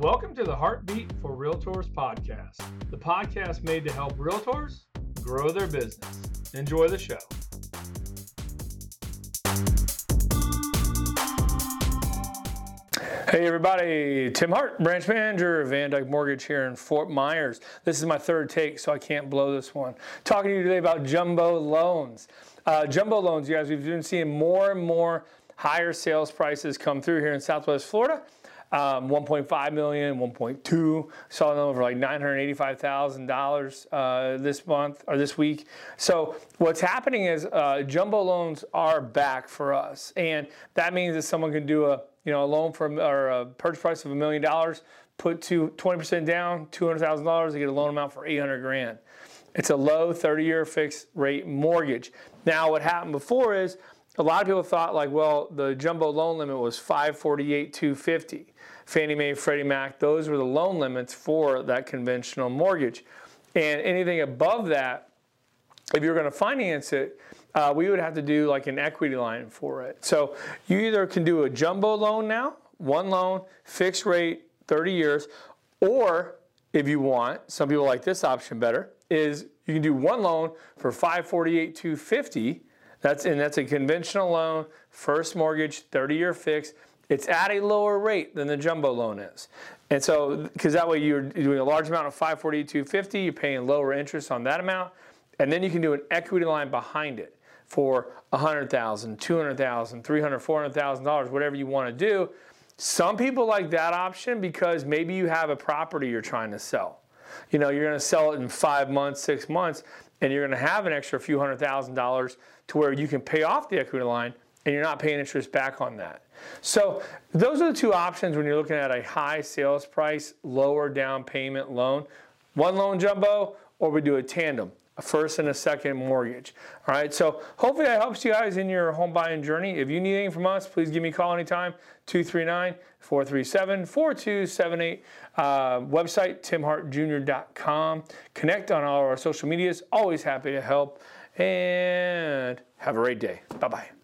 Welcome to the Heartbeat for Realtors podcast, the podcast made to help realtors grow their business. Enjoy the show. Hey everybody, Tim Hart, branch manager of Van Dyke Mortgage here in Fort Myers. This is my third take, so I can't blow this one. Talking to you today about jumbo loans. Uh, jumbo loans, you guys, we've been seeing more and more higher sales prices come through here in Southwest Florida. Um, 1.5 million, 1.2. Saw them over like $985,000 uh, this month or this week. So what's happening is uh, jumbo loans are back for us, and that means that someone can do a you know a loan for or a purchase price of a million dollars, put to 20% down, $200,000, they get a loan amount for 800 grand. It's a low 30-year fixed rate mortgage. Now what happened before is a lot of people thought like, well, the jumbo loan limit was 548, 250. Fannie Mae, Freddie Mac, those were the loan limits for that conventional mortgage. And anything above that, if you're going to finance it, uh, we would have to do like an equity line for it. So you either can do a jumbo loan now, one loan, fixed rate, 30 years, or if you want, some people like this option better, is you can do one loan for 548, 250 that's and that's a conventional loan, first mortgage, 30-year fix. It's at a lower rate than the jumbo loan is. And so, because that way you're doing a large amount of 542.50, you're paying lower interest on that amount, and then you can do an equity line behind it for 100,000, 200,000, 300, 400,000 dollars, whatever you want to do. Some people like that option because maybe you have a property you're trying to sell. You know, you're going to sell it in five months, six months, and you're going to have an extra few hundred thousand dollars to where you can pay off the equity line and you're not paying interest back on that. So those are the two options when you're looking at a high sales price, lower down payment loan. One loan jumbo, or we do a tandem, a first and a second mortgage. All right, so hopefully that helps you guys in your home buying journey. If you need anything from us, please give me a call anytime, 239-437-4278. Uh, website, timhartjr.com. Connect on all our social medias. Always happy to help. And have a great day. Bye-bye.